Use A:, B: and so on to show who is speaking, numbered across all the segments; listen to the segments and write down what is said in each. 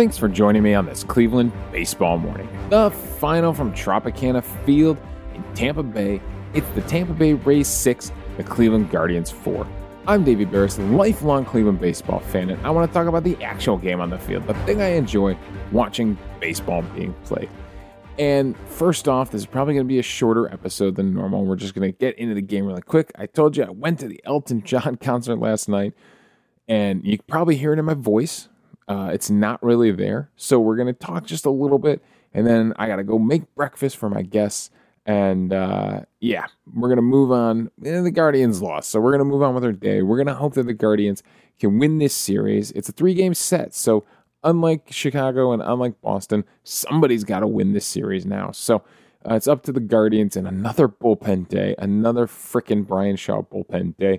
A: Thanks for joining me on this Cleveland baseball morning. The final from Tropicana Field in Tampa Bay. It's the Tampa Bay Rays 6, the Cleveland Guardians 4. I'm Davey Berris, lifelong Cleveland baseball fan, and I want to talk about the actual game on the field, the thing I enjoy watching baseball being played. And first off, this is probably going to be a shorter episode than normal. We're just going to get into the game really quick. I told you I went to the Elton John concert last night, and you probably hear it in my voice. Uh, it's not really there. So we're going to talk just a little bit, and then I got to go make breakfast for my guests. And uh, yeah, we're going to move on. Eh, the Guardians lost, so we're going to move on with our day. We're going to hope that the Guardians can win this series. It's a three game set. So unlike Chicago and unlike Boston, somebody's got to win this series now. So uh, it's up to the Guardians and another bullpen day, another freaking Bryan Shaw bullpen day.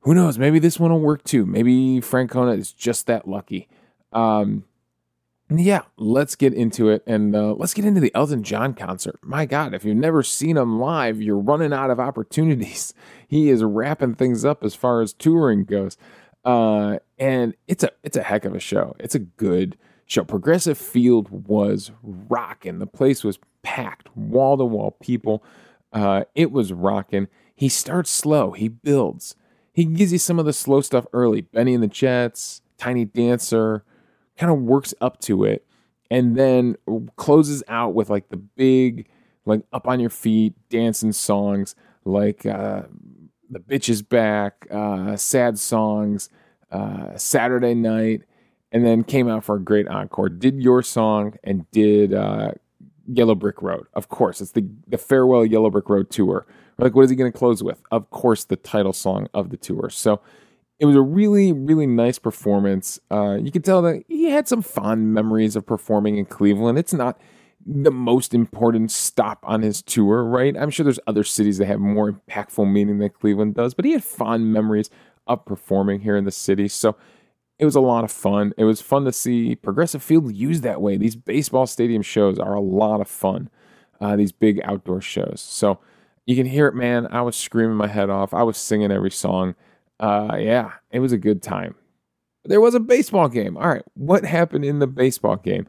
A: Who knows? Maybe this one will work too. Maybe Francona is just that lucky. Um, yeah, let's get into it and uh, let's get into the Elton John concert. My God, if you've never seen him live, you're running out of opportunities. He is wrapping things up as far as touring goes, uh, and it's a it's a heck of a show. It's a good show. Progressive Field was rocking. The place was packed, wall to wall people. Uh, it was rocking. He starts slow. He builds. He gives you some of the slow stuff early. Benny and the Jets, Tiny Dancer kind of works up to it and then closes out with like the big like up on your feet dancing songs like uh, the bitch is back uh, sad songs uh, saturday night and then came out for a great encore. Did your song and did uh, yellow brick road. Of course it's the, the farewell yellow brick road tour. Like what is he going to close with? Of course the title song of the tour. So it was a really, really nice performance. Uh, you could tell that he had some fond memories of performing in Cleveland. It's not the most important stop on his tour, right? I'm sure there's other cities that have more impactful meaning than Cleveland does, but he had fond memories of performing here in the city. So it was a lot of fun. It was fun to see Progressive Field used that way. These baseball stadium shows are a lot of fun, uh, these big outdoor shows. So you can hear it, man. I was screaming my head off, I was singing every song uh, yeah, it was a good time. There was a baseball game. All right, what happened in the baseball game?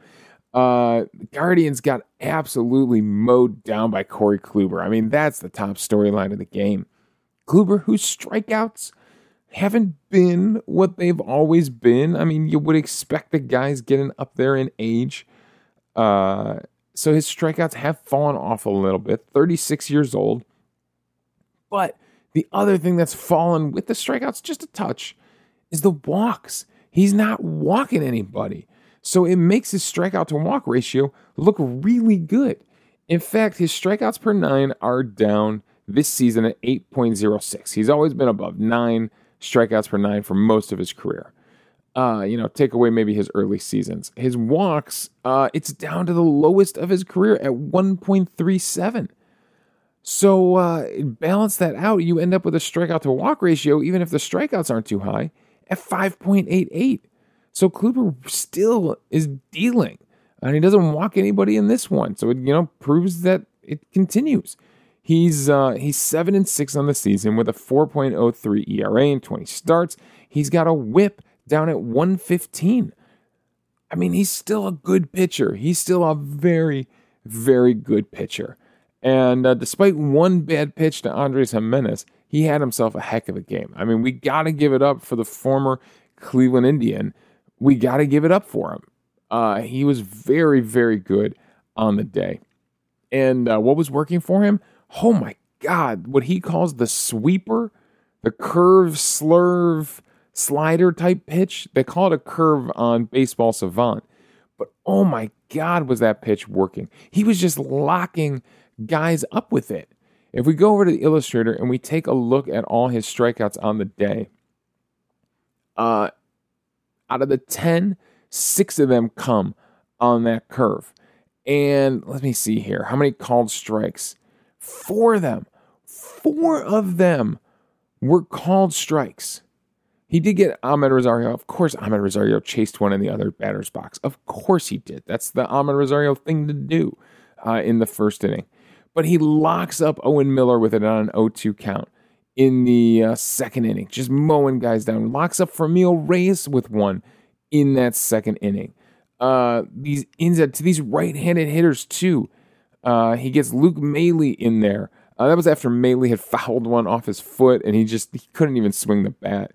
A: Uh, Guardians got absolutely mowed down by Corey Kluber. I mean, that's the top storyline of the game. Kluber, whose strikeouts haven't been what they've always been. I mean, you would expect the guys getting up there in age. Uh, so his strikeouts have fallen off a little bit. 36 years old. But the other thing that's fallen with the strikeouts just a touch is the walks. He's not walking anybody. So it makes his strikeout to walk ratio look really good. In fact, his strikeouts per nine are down this season at 8.06. He's always been above nine strikeouts per nine for most of his career. Uh, you know, take away maybe his early seasons. His walks, uh, it's down to the lowest of his career at 1.37. So uh, balance that out, you end up with a strikeout to walk ratio, even if the strikeouts aren't too high, at 5.88. So Kluber still is dealing, and he doesn't walk anybody in this one. So it you know proves that it continues. He's uh, he's seven and six on the season with a 4.03 ERA in 20 starts. He's got a WHIP down at 115. I mean, he's still a good pitcher. He's still a very, very good pitcher. And uh, despite one bad pitch to Andres Gimenez, he had himself a heck of a game. I mean, we got to give it up for the former Cleveland Indian. We got to give it up for him. Uh, he was very, very good on the day. And uh, what was working for him? Oh my God, what he calls the sweeper, the curve, slurve, slider type pitch. They call it a curve on Baseball Savant. But oh my God, was that pitch working? He was just locking guys up with it. If we go over to the illustrator and we take a look at all his strikeouts on the day, uh, out of the 10, six of them come on that curve. And let me see here. How many called strikes? Four of them. Four of them were called strikes. He did get Amed Rosario. Of course, Amed Rosario chased one in the other batter's box. Of course he did. That's the Amed Rosario thing to do uh, in the first inning but he locks up Owen Miller with it on an 0 2 count in the uh, second inning, just mowing guys down. Locks up Franmil Reyes with one in that second inning. uh, these inside to these right-handed hitters too. Uh, he gets Luke Maile in there. Uh, that was after Maile had fouled one off his foot, and he just he couldn't even swing the bat.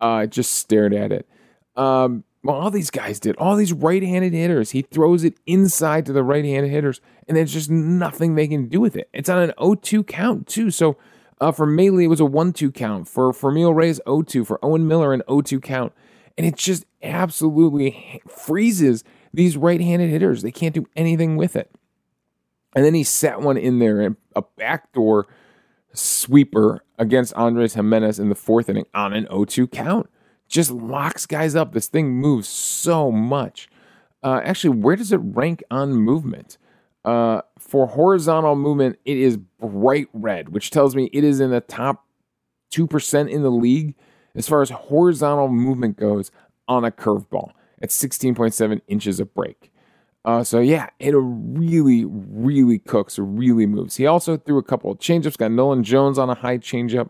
A: Uh, just stared at it. Um, well, all these guys did. All these right-handed hitters. He throws it inside to the right-handed hitters, and there's just nothing they can do with it. It's on an 0-2 count too. So uh, for Maile, it was a 1-2 count. For Franmil Reyes, 0-2. For Owen Miller, an 0-2 count. And it just absolutely freezes these right-handed hitters. They can't do anything with it. And then he sat one in there, and a backdoor sweeper against Andres Gimenez in the fourth inning on an 0-2 count just locks guys up. This thing moves so much. Uh, actually, where does it rank on movement? Uh, for horizontal movement, it is bright red, which tells me it is in the top 2% in the league as far as horizontal movement goes on a curveball at 16.7 inches of break. Uh, so yeah, it really, really cooks, really moves. He also threw a couple of changeups. Got Nolan Jones on a high changeup.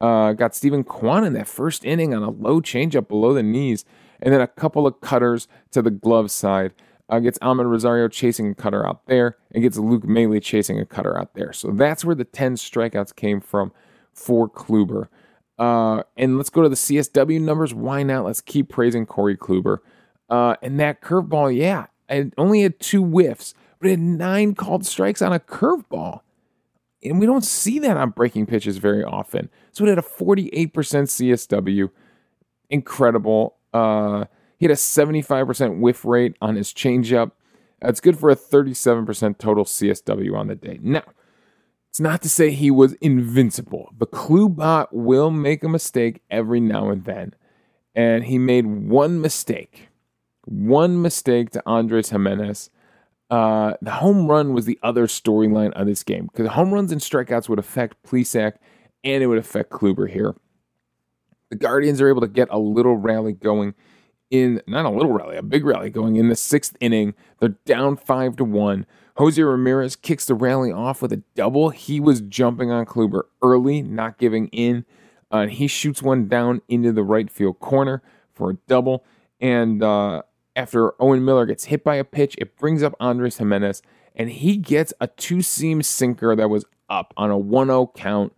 A: Uh, got Steven Kwan in that first inning on a low changeup below the knees, and then a couple of cutters to the glove side. Uh, gets Amed Rosario chasing a cutter out there, and gets Luke Maile chasing a cutter out there. So that's where the 10 strikeouts came from for Kluber. Uh, and let's go to the CSW numbers. Why not? Let's keep praising Corey Kluber. Uh, and that curveball, yeah, I only had two whiffs, but it had nine called strikes on a curveball. And we don't see that on breaking pitches very often. So it had a 48% CSW. Incredible. Uh, he had a 75% whiff rate on his changeup. That's good for a 37% total CSW on the day. Now, it's not to say he was invincible. The Klubot will make a mistake every now and then. And he made one mistake. One mistake to Andres Gimenez uh, the home run was the other storyline of this game because home runs and strikeouts would affect Plesac and it would affect Kluber here. The Guardians are able to get a little rally going in not a little rally, a big rally going in the sixth inning. They're down five to one. Jose Ramirez kicks the rally off with a double. He was jumping on Kluber early, not giving in. Uh, and he shoots one down into the right field corner for a double. And uh, after Owen Miller gets hit by a pitch, it brings up Andres Gimenez, and he gets a two seam sinker that was up on a 1 0 count.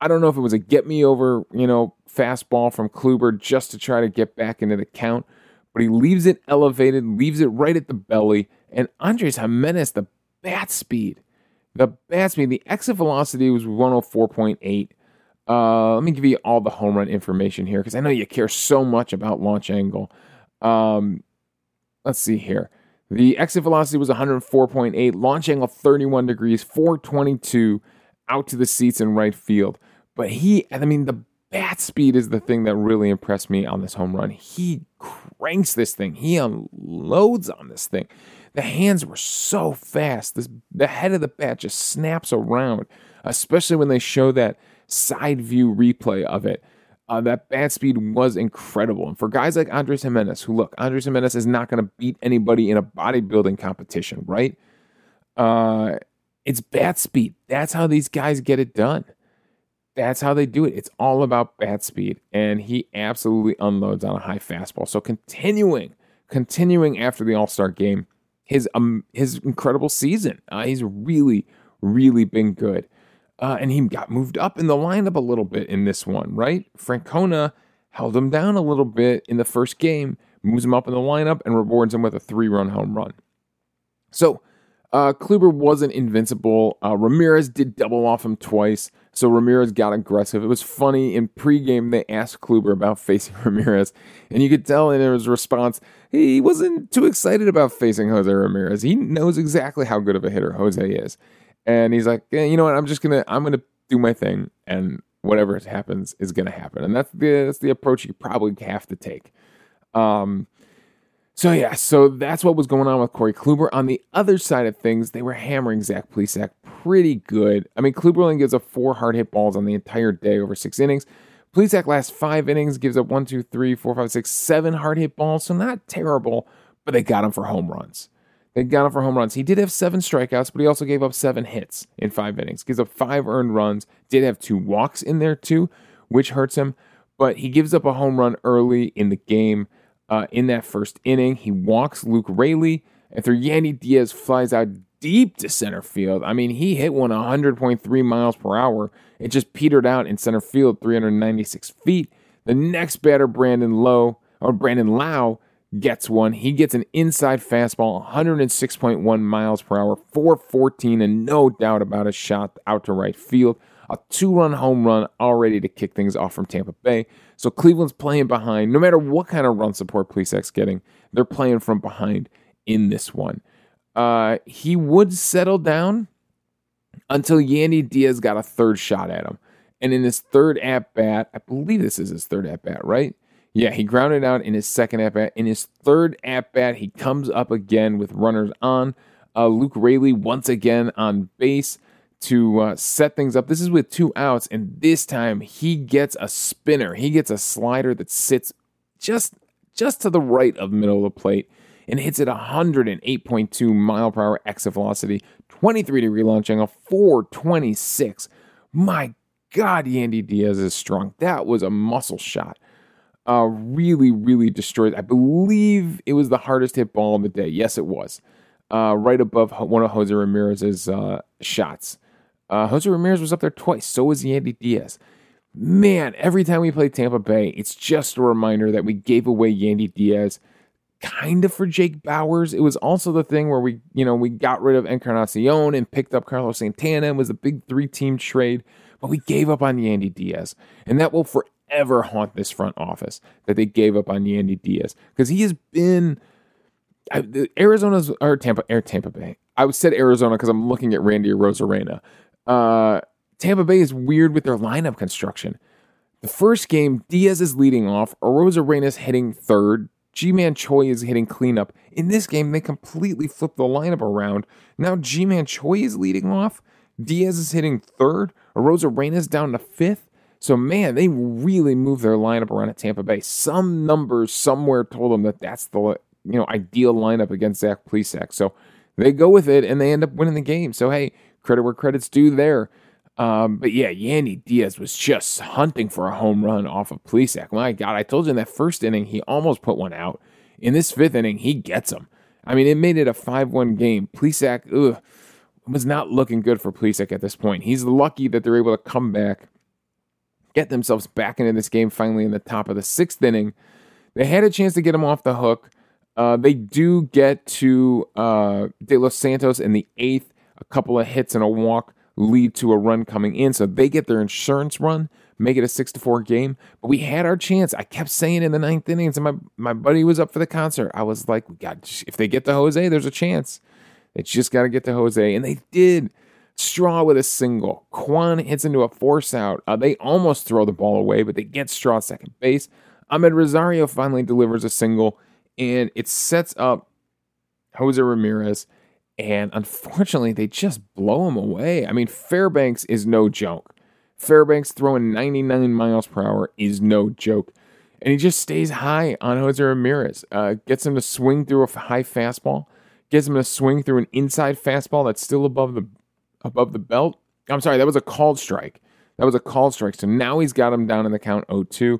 A: I don't know if it was a get me over, you know, fastball from Kluber just to try to get back into the count, but he leaves it elevated, leaves it right at the belly, and Andres Gimenez, the bat speed, the bat speed, the exit velocity was 104.8. Uh, let me give you all the home run information here because I know you care so much about launch angle. Um, let's see here. The exit velocity was 104.8, launch angle 31 degrees, 422 out to the seats in right field. But he, I mean, the bat speed is the thing that really impressed me on this home run. He cranks this thing, he unloads on this thing. The hands were so fast. This, the head of the bat just snaps around, especially when they show that side view replay of it. Uh, that bat speed was incredible. And for guys like Andres Gimenez, who look, Andres Gimenez is not going to beat anybody in a bodybuilding competition, right? Uh, it's bat speed. That's how these guys get it done. That's how they do it. It's all about bat speed. And he absolutely unloads on a high fastball. So continuing, continuing after the All Star game, his um his incredible season. Uh, he's really, really been good. Uh, and he got moved up in the lineup a little bit in this one, right? Francona held him down a little bit in the first game, moves him up in the lineup, and rewards him with a three run home run. So uh, Kluber wasn't invincible. Uh, Ramirez did double off him twice, so Ramirez got aggressive. It was funny in pregame they asked Kluber about facing Ramirez, and you could tell in his response he wasn't too excited about facing Jose Ramirez. He knows exactly how good of a hitter Jose is, and he's like, you know what? I'm just gonna I'm gonna do my thing, and whatever happens is gonna happen. And that's the that's the approach you probably have to take. Um, so yeah, so that's what was going on with Corey Kluber. On the other side of things, they were hammering Zach Plesac pretty good. I mean, Kluber only gives up four hard hit balls on the entire day over six innings. Plesac last five innings gives up one, two, three, four, five, six, seven hard hit balls. So not terrible, but they got him for home runs. They got him for home runs. He did have seven strikeouts, but he also gave up seven hits in five innings. Gives up five earned runs. Did have two walks in there too, which hurts him. But he gives up a home run early in the game. uh, in that first inning. He walks Luke Raley after Yandy Diaz flies out deep to center field. I mean, he hit one 100.3 miles per hour. It just petered out in center field, 396 feet. The next batter, Brandon Lowe or Brandon Lowe, gets one. He gets an inside fastball, 106.1 miles per hour, 414, and no doubt about a shot out to right field. A two run home run already to kick things off from Tampa Bay. So Cleveland's playing behind. No matter what kind of run support Plesac's getting, they're playing from behind in this one. Uh, he would settle down until Yandy Diaz got a third shot at him. And in his third at bat, I believe this is his third at bat, right? Yeah, he grounded out in his second at bat. In his third at bat, he comes up again with runners on. Uh, Luke Raley once again on base to uh, set things up. This is with two outs, and this time he gets a spinner. He gets a slider that sits just just to the right of middle of the plate and hits it 108.2 mile per hour exit velocity, 23 degree launch angle, 426. My God, Yandy Diaz is strong. That was a muscle shot. Uh, really, really destroyed. I believe it was the hardest hit ball of the day. Yes, it was. Uh, right above one of Jose Ramirez's uh, shots. Uh, Jose Ramirez was up there twice. So was Yandy Diaz. Man, every time we play Tampa Bay, it's just a reminder that we gave away Yandy Diaz kind of for Jake Bauers. It was also the thing where we, you know, we got rid of Encarnacion and picked up Carlos Santana. It was a big three team trade, but we gave up on Yandy Diaz. And that will forever haunt this front office that they gave up on Yandy Diaz because he has been. I, Arizona's or Tampa, Air Tampa Bay. I would said Arizona because I'm looking at Randy Arozarena. Uh, Tampa Bay is weird with their lineup construction. The first game, Diaz is leading off. Arozarena is hitting third. Ji-Man Choi is hitting cleanup. In this game, they completely flipped the lineup around. Now Ji-Man Choi is leading off. Diaz is hitting third. Rosarena is down to fifth. So man, they really moved their lineup around at Tampa Bay. Some numbers somewhere told them that that's the you know ideal lineup against Zach Plesac. So they go with it and they end up winning the game. So hey, credit where credit's due there. Um, but yeah, Yandy Diaz was just hunting for a home run off of Plesac. My God, I told you in that first inning, he almost put one out. In this fifth inning, he gets him. I mean, it made it a 5 1 game. Plesac, ugh, was not looking good for Plesac at this point. He's lucky that they're able to come back, get themselves back into this game finally in the top of the sixth inning. They had a chance to get him off the hook. Uh, they do get to uh, De Los Santos in the eighth, a couple of hits and a walk lead to a run coming in. So they get their insurance run, make it a six to four game. But we had our chance. I kept saying in the ninth innings, and my, my buddy was up for the concert. I was like, got if they get to Jose, there's a chance. They just got to get to Jose. And they did. Straw with a single. Kwan hits into a force out. Uh, they almost throw the ball away, but they get Straw second base. Amed Rosario finally delivers a single, and it sets up Jose Ramirez and unfortunately, they just blow him away. I mean, Fairbanks is no joke. Fairbanks throwing 99 miles per hour is no joke. And he just stays high on Jose Ramirez. Uh, gets him to swing through a high fastball. Gets him to swing through an inside fastball that's still above the above the belt. I'm sorry, that was a called strike. That was a called strike. So now he's got him down in the count 0-2.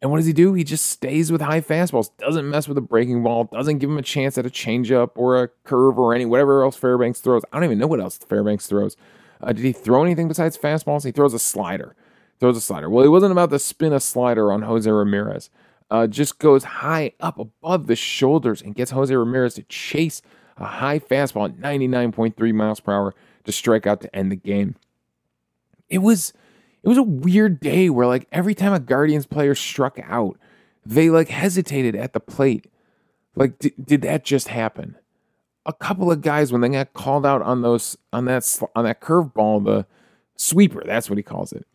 A: And what does he do? He just stays with high fastballs, doesn't mess with a breaking ball, doesn't give him a chance at a changeup or a curve or any whatever else Fairbanks throws. I don't even know what else Fairbanks throws. Uh, did he throw anything besides fastballs? He throws a slider. Throws a slider. Well, he wasn't about to spin a slider on Jose Ramirez. Uh, just goes high up above the shoulders and gets Jose Ramirez to chase a high fastball at 99.3 miles per hour to strike out to end the game. It was it was a weird day where like every time a Guardians player struck out, they like hesitated at the plate. Like, d- did that just happen? A couple of guys when they got called out on those on that on that curveball, the sweeper, that's what he calls it.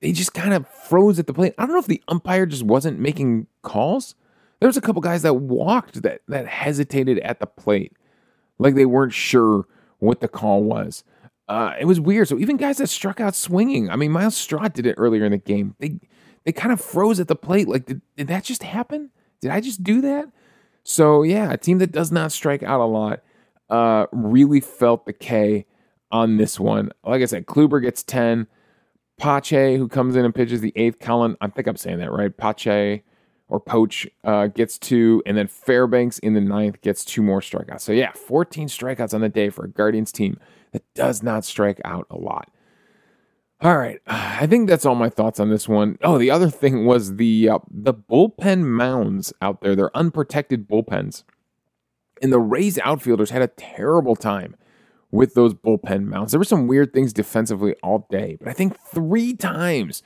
A: They just kind of froze at the plate. I don't know if the umpire just wasn't making calls. There was a couple guys that walked that that hesitated at the plate, like they weren't sure what the call was. Uh, it was weird. So even guys that struck out swinging, I mean, Myles Straw did it earlier in the game. They they kind of froze at the plate. Like, did, did that just happen? Did I just do that? So yeah, a team that does not strike out a lot uh, really felt the K on this one. Like I said, Kluber gets ten. Pache, who comes in and pitches the eighth. Colin, I think I'm saying that right. Pache, or Poach uh, gets two, and then Fairbanks in the ninth gets two more strikeouts. So yeah, 14 strikeouts on the day for a Guardians team that does not strike out a lot. All right, I think that's all my thoughts on this one. Oh, the other thing was the uh, the bullpen mounds out there. They're unprotected bullpens, and the Rays outfielders had a terrible time with those bullpen mounds. There were some weird things defensively all day, but I think three times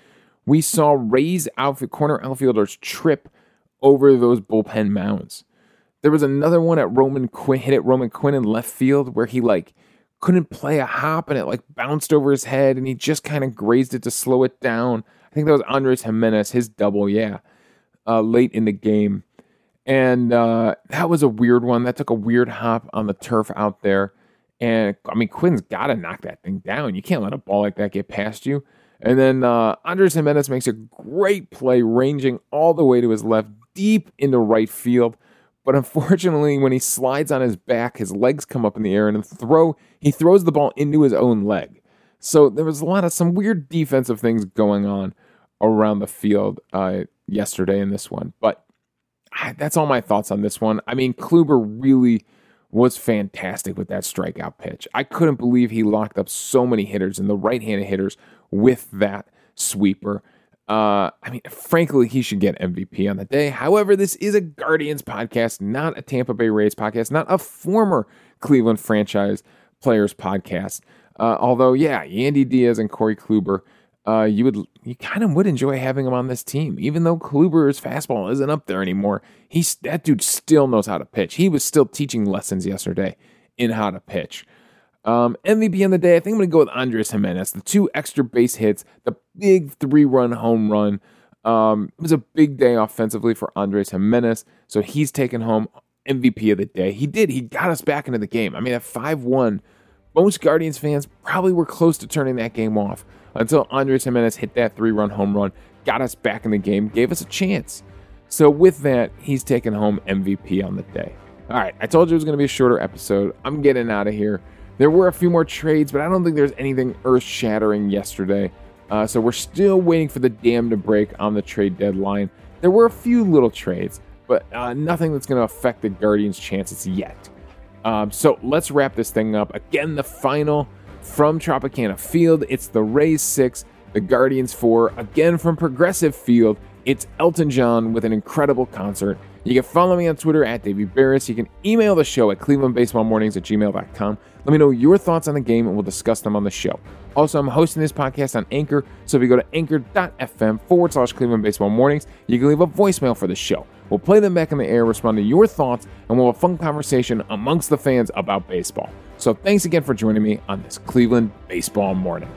A: we saw Rays outfield corner outfielders trip over those bullpen mounds. There was another one at Roman Quinn hit at Roman Quinn in left field where he like couldn't play a hop and it like bounced over his head and he just kind of grazed it to slow it down. I think that was Andres Gimenez, his double, yeah, uh, late in the game. And uh, that was a weird one. That took a weird hop on the turf out there. And I mean, Quinn's got to knock that thing down. You can't let a ball like that get past you. And then uh, Andres Gimenez makes a great play, ranging all the way to his left, deep into right field. But unfortunately, when he slides on his back, his legs come up in the air and throw he throws the ball into his own leg. So there was a lot of some weird defensive things going on around the field uh, yesterday in this one. But that's all my thoughts on this one. I mean, Kluber really was fantastic with that strikeout pitch. I couldn't believe he locked up so many hitters and the right-handed hitters with that sweeper. Uh, I mean, frankly, he should get MVP on the day. However, this is a Guardians podcast, not a Tampa Bay Rays podcast, not a former Cleveland franchise players podcast. Uh, although, yeah, Yandy Diaz and Corey Kluber, uh, you would you kind of would enjoy having him on this team, even though Kluber's fastball isn't up there anymore. He's that dude still knows how to pitch. He was still teaching lessons yesterday in how to pitch. Um, MVP on the day, I think I'm going to go with Andres Gimenez. The two extra base hits, the big three run home run. Um, it was a big day offensively for Andres Gimenez. So he's taken home MVP of the day. He did. He got us back into the game. I mean, at 5 1, most Guardians fans probably were close to turning that game off until Andres Gimenez hit that three run home run, got us back in the game, gave us a chance. So with that, he's taken home MVP on the day. All right, I told you it was going to be a shorter episode. I'm getting out of here. There were a few more trades, but I don't think there's anything earth shattering yesterday. Uh, so we're still waiting for the dam to break on the trade deadline. There were a few little trades, but uh, nothing that's going to affect the Guardians' chances yet. Um, so let's wrap this thing up. Again, the final from Tropicana Field. It's the Rays 6, the Guardians 4. Again from Progressive Field, it's Elton John with an incredible concert. You can follow me on Twitter at Davey Berris. You can email the show at clevelandbaseballmornings at gmail.com. Let me know your thoughts on the game and we'll discuss them on the show. Also, I'm hosting this podcast on Anchor, so if you go to anchor.fm forward slash Cleveland Baseball Mornings, you can leave a voicemail for the show. We'll play them back in the air, respond to your thoughts, and we'll have a fun conversation amongst the fans about baseball. So thanks again for joining me on this Cleveland Baseball Morning.